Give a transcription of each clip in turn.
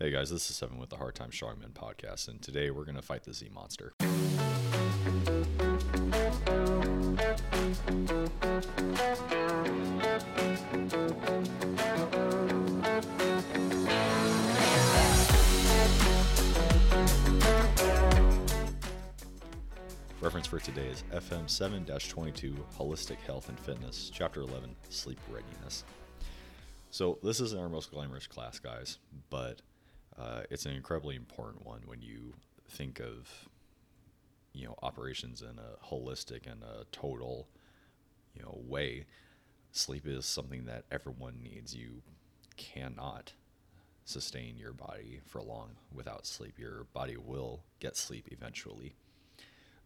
Hey guys, this is Seven with the Hard Time Strongman podcast, and today we're going to fight the Z Monster. Reference for today is FM 7 22 Holistic Health and Fitness, Chapter 11 Sleep Readiness. So, this isn't our most glamorous class, guys, but uh, it's an incredibly important one when you think of you know operations in a holistic and a total you know way. Sleep is something that everyone needs. You cannot sustain your body for long without sleep. Your body will get sleep eventually.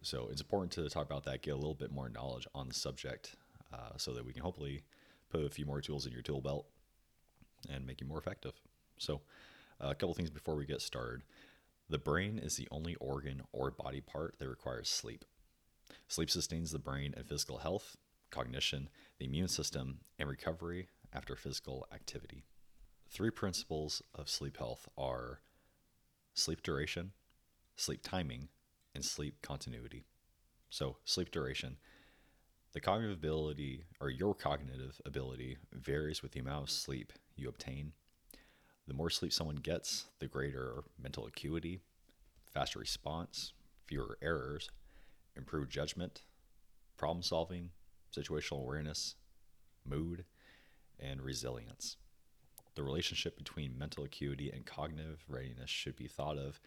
So it's important to talk about that get a little bit more knowledge on the subject uh, so that we can hopefully put a few more tools in your tool belt and make you more effective. So Uh, a couple things before we get started. The brain is the only organ or body part that requires sleep. Sleep sustains the brain and physical health, cognition, the immune system, and recovery after physical activity. Three principles of sleep health are sleep duration, sleep timing, and sleep continuity. So, sleep duration. The cognitive ability, or your cognitive ability, varies with the amount of sleep you obtain the more sleep someone gets, the greater mental acuity, faster response, fewer errors, improved judgment, problem solving, situational awareness, mood, and resilience. The relationship between mental acuity and cognitive readiness should be thought of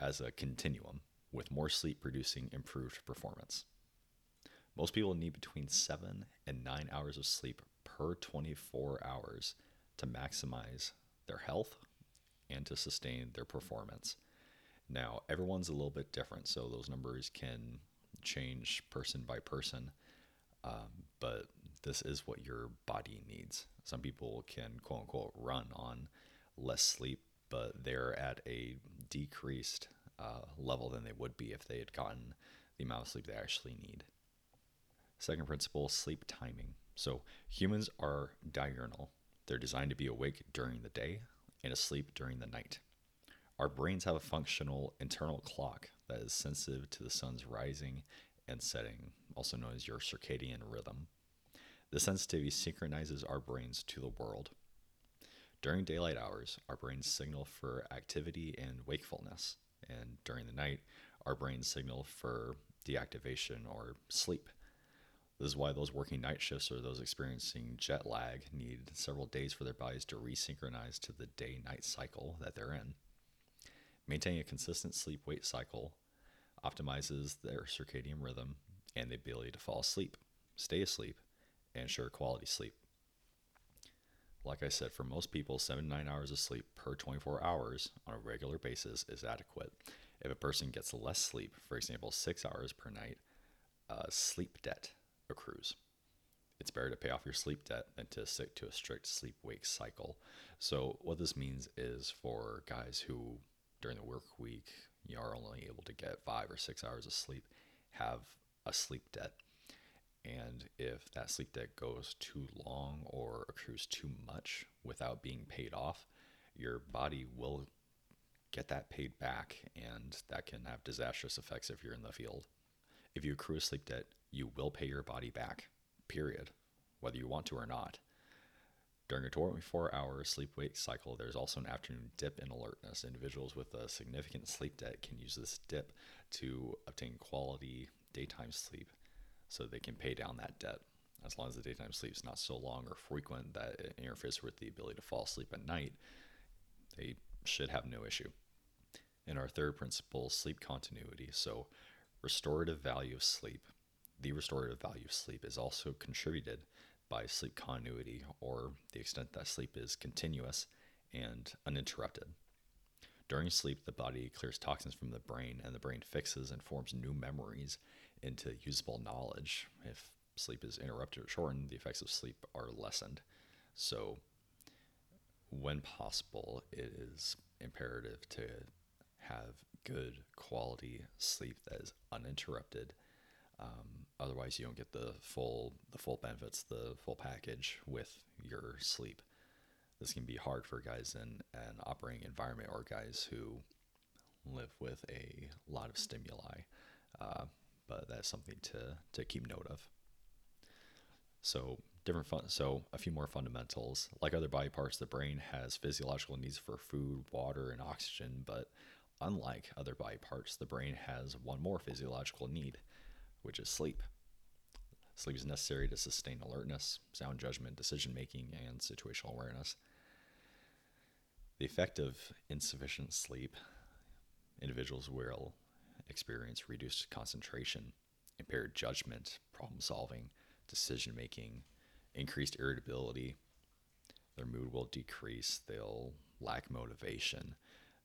as a continuum, with more sleep producing improved performance. Most people need between 7 and 9 hours of sleep per 24 hours to maximize their health and to sustain their performance. Now, everyone's a little bit different, so those numbers can change person by person, um, but this is what your body needs. Some people can quote unquote run on less sleep, but they're at a decreased uh, level than they would be if they had gotten the amount of sleep they actually need. Second principle sleep timing. So, humans are diurnal, they're designed to be awake during the day and asleep during the night. Our brains have a functional internal clock that is sensitive to the sun's rising and setting, also known as your circadian rhythm. This sensitivity synchronizes our brains to the world. During daylight hours, our brains signal for activity and wakefulness, and during the night, our brains signal for deactivation or sleep. This is why those working night shifts or those experiencing jet lag need several days for their bodies to resynchronize to the day night cycle that they're in. Maintaining a consistent sleep wake cycle optimizes their circadian rhythm and the ability to fall asleep, stay asleep, and ensure quality sleep. Like I said, for most people, 7 to 9 hours of sleep per 24 hours on a regular basis is adequate. If a person gets less sleep, for example, 6 hours per night, a sleep debt accrues. It's better to pay off your sleep debt than to stick to a strict sleep wake cycle. So, what this means is for guys who during the work week you are only able to get five or six hours of sleep, have a sleep debt. And if that sleep debt goes too long or accrues too much without being paid off, your body will get that paid back, and that can have disastrous effects if you're in the field. If you accrue a sleep debt, you will pay your body back, period, whether you want to or not. During a 24 hour sleep wake cycle, there's also an afternoon dip in alertness. Individuals with a significant sleep debt can use this dip to obtain quality daytime sleep so they can pay down that debt. As long as the daytime sleep is not so long or frequent that it interferes with the ability to fall asleep at night, they should have no issue. And our third principle, sleep continuity. So, restorative value of sleep the restorative value of sleep is also contributed by sleep continuity or the extent that sleep is continuous and uninterrupted. During sleep, the body clears toxins from the brain and the brain fixes and forms new memories into usable knowledge. If sleep is interrupted or shortened, the effects of sleep are lessened. So, when possible, it is imperative to have good quality sleep that is uninterrupted um, otherwise, you don't get the full the full benefits, the full package with your sleep. this can be hard for guys in an operating environment or guys who live with a lot of stimuli. Uh, but that's something to, to keep note of. So different fun. So a few more fundamentals. Like other body parts, the brain has physiological needs for food, water, and oxygen. But unlike other body parts, the brain has one more physiological need, which is sleep. Sleep is necessary to sustain alertness, sound judgment, decision making, and situational awareness. The effect of insufficient sleep, individuals will experience reduced concentration, impaired judgment, problem solving, decision making, increased irritability. Their mood will decrease. They'll lack motivation.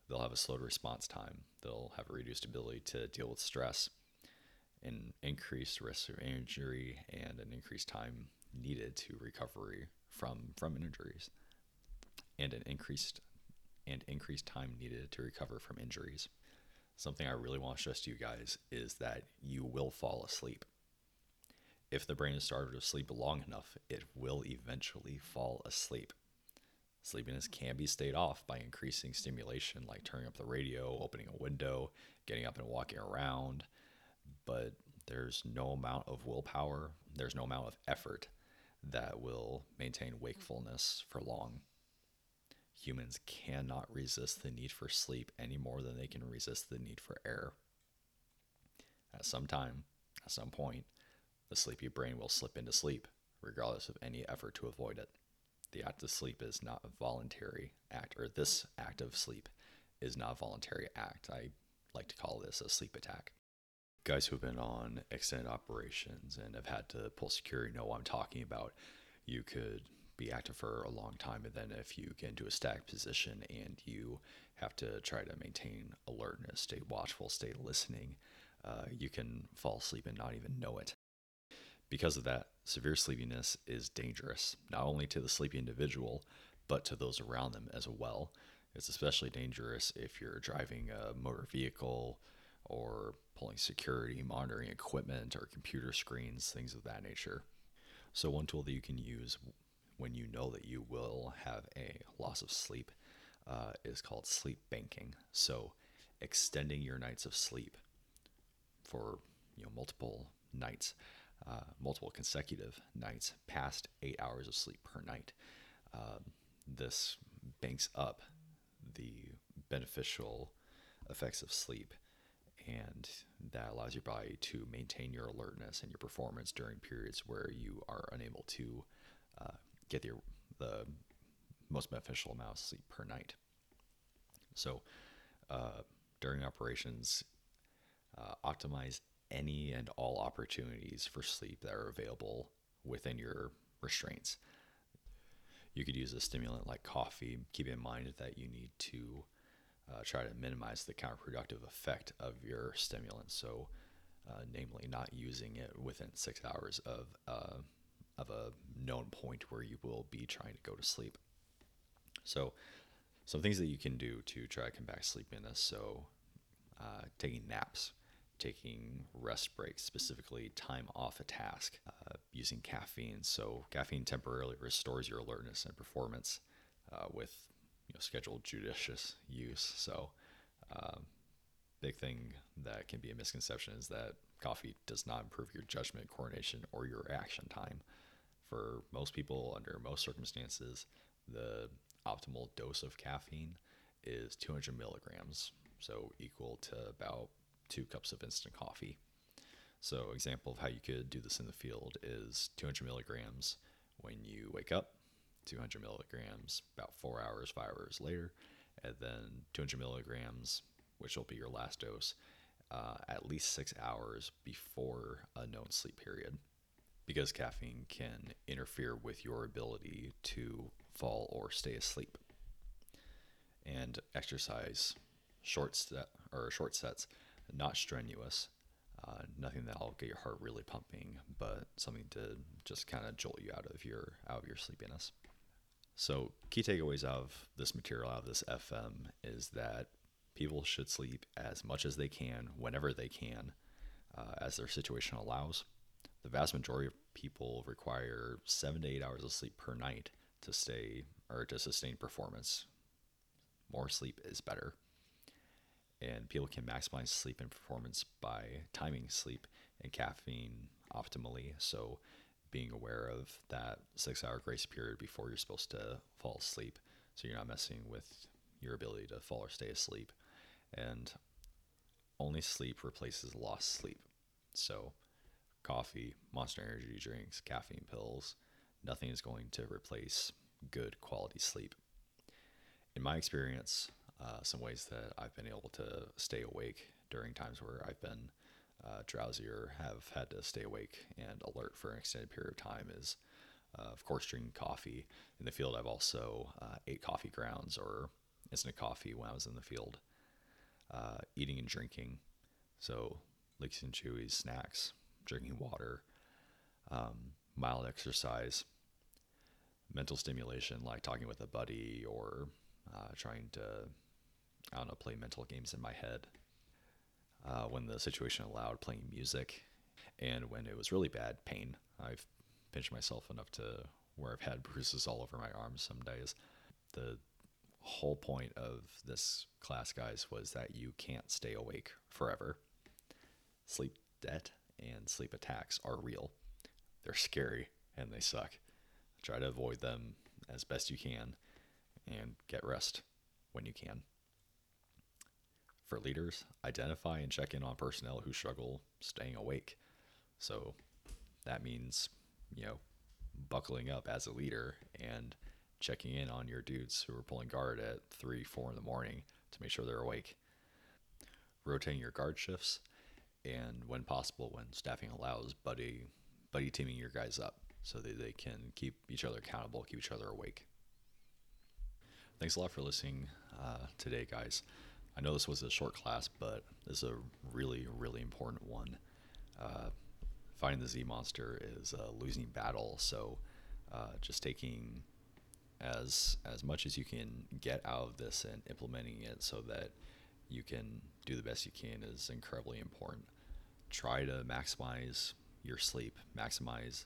They'll have a slowed response time. They'll have a reduced ability to deal with stress, an increased risk of injury, and an increased time needed to recovery from from injuries, and an increased and increased time needed to recover from injuries. Something I really want to stress to you guys is that you will fall asleep if the brain is starved of sleep long enough, it will eventually fall asleep. Sleepiness can be stayed off by increasing stimulation, like turning up the radio, opening a window, getting up and walking around. But there's no amount of willpower, there's no amount of effort that will maintain wakefulness for long. Humans cannot resist the need for sleep any more than they can resist the need for air. At some time, at some point, the sleepy brain will slip into sleep, regardless of any effort to avoid it. The act of sleep is not a voluntary act, or this act of sleep is not a voluntary act. I like to call this a sleep attack. Guys who have been on extended operations and have had to pull security know what I'm talking about. You could be active for a long time, and then if you get into a static position and you have to try to maintain alertness, stay watchful, stay listening, uh, you can fall asleep and not even know it. Because of that, severe sleepiness is dangerous, not only to the sleepy individual, but to those around them as well. It's especially dangerous if you're driving a motor vehicle or pulling security, monitoring equipment, or computer screens, things of that nature. So, one tool that you can use when you know that you will have a loss of sleep uh, is called sleep banking. So, extending your nights of sleep for you know multiple nights uh, multiple consecutive nights past eight hours of sleep per night. Um, this banks up the beneficial effects of sleep and that allows your body to maintain your alertness and your performance during periods where you are unable to uh, get the, the most beneficial amount of sleep per night. So, uh, during operations, uh, optimize any and all opportunities for sleep that are available within your restraints. You could use a stimulant like coffee. Keep in mind that you need to uh, try to minimize the counterproductive effect of your stimulant. So, uh, namely, not using it within six hours of uh, of a known point where you will be trying to go to sleep. So, some things that you can do to try to combat sleepiness. So, uh, taking naps taking rest breaks, specifically time off a task, uh, using caffeine. So, caffeine temporarily restores your alertness and performance uh, with you know, scheduled judicious use. So, um, big thing that can be a misconception is that coffee does not improve your judgment, coordination, or your action time. For most people, under most circumstances, the optimal dose of caffeine is 200 milligrams, so equal to about two cups of instant coffee. So, example of how you could do this in the field is 200 milligrams when you wake up, 200 milligrams about four hours, five hours later, and then 200 milligrams, which will be your last dose, uh, at least six hours before a known sleep period. Because caffeine can interfere with your ability to fall or stay asleep. And exercise short set or short sets not strenuous, uh, nothing that'll get your heart really pumping, but something to just kind of jolt you out of your out of your sleepiness. So, key takeaways of this material, out of this FM, is that people should sleep as much as they can, whenever they can, uh, as their situation allows. The vast majority of people require seven to eight hours of sleep per night to stay or to sustain performance. More sleep is better. And people can maximize sleep and performance by timing sleep and caffeine optimally. So, being aware of that six hour grace period before you're supposed to fall asleep. So, you're not messing with your ability to fall or stay asleep. And only sleep replaces lost sleep. So, coffee, monster energy drinks, caffeine pills, nothing is going to replace good quality sleep. In my experience, uh, some ways that I've been able to stay awake during times where I've been uh, drowsy or have had to stay awake and alert for an extended period of time is, uh, of course, drinking coffee. In the field, I've also uh, ate coffee grounds or instant coffee when I was in the field. Uh, eating and drinking, so Licks and Chewies snacks, drinking water, um, mild exercise, mental stimulation like talking with a buddy or uh, trying to, I don't know, play mental games in my head. Uh, when the situation allowed, playing music. And when it was really bad, pain. I've pinched myself enough to where I've had bruises all over my arms some days. The whole point of this class, guys, was that you can't stay awake forever. Sleep debt and sleep attacks are real. They're scary and they suck. Try to avoid them as best you can and get rest when you can. For leaders, identify and check in on personnel who struggle staying awake. So that means, you know, buckling up as a leader and checking in on your dudes who are pulling guard at three, four in the morning to make sure they're awake. Rotating your guard shifts, and when possible, when staffing allows, buddy buddy teaming your guys up so that they can keep each other accountable, keep each other awake. Thanks a lot for listening uh, today, guys. I know this was a short class, but this is a really, really important one. Uh, finding the Z monster is a losing battle, so uh, just taking as as much as you can get out of this and implementing it so that you can do the best you can is incredibly important. Try to maximize your sleep, maximize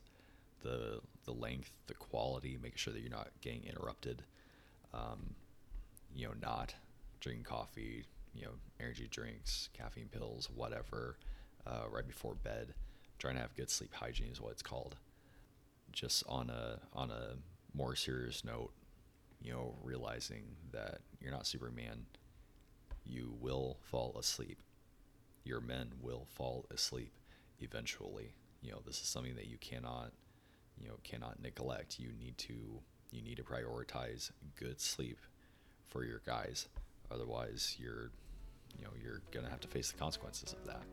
the the length, the quality, making sure that you're not getting interrupted. Um, you know, not drinking coffee, you know, energy drinks, caffeine pills, whatever, uh, right before bed. Trying to have good sleep hygiene is what it's called. Just on a on a more serious note, you know, realizing that you're not Superman. You will fall asleep. Your men will fall asleep eventually. You know, this is something that you cannot you know cannot neglect. You need to you need to prioritize good sleep for your guys. Otherwise, you're you know you're gonna have to face the consequences of that.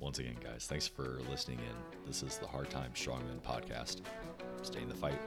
Once again, guys, thanks for listening in. This is the Hard Time Strongman podcast. Stay in the fight.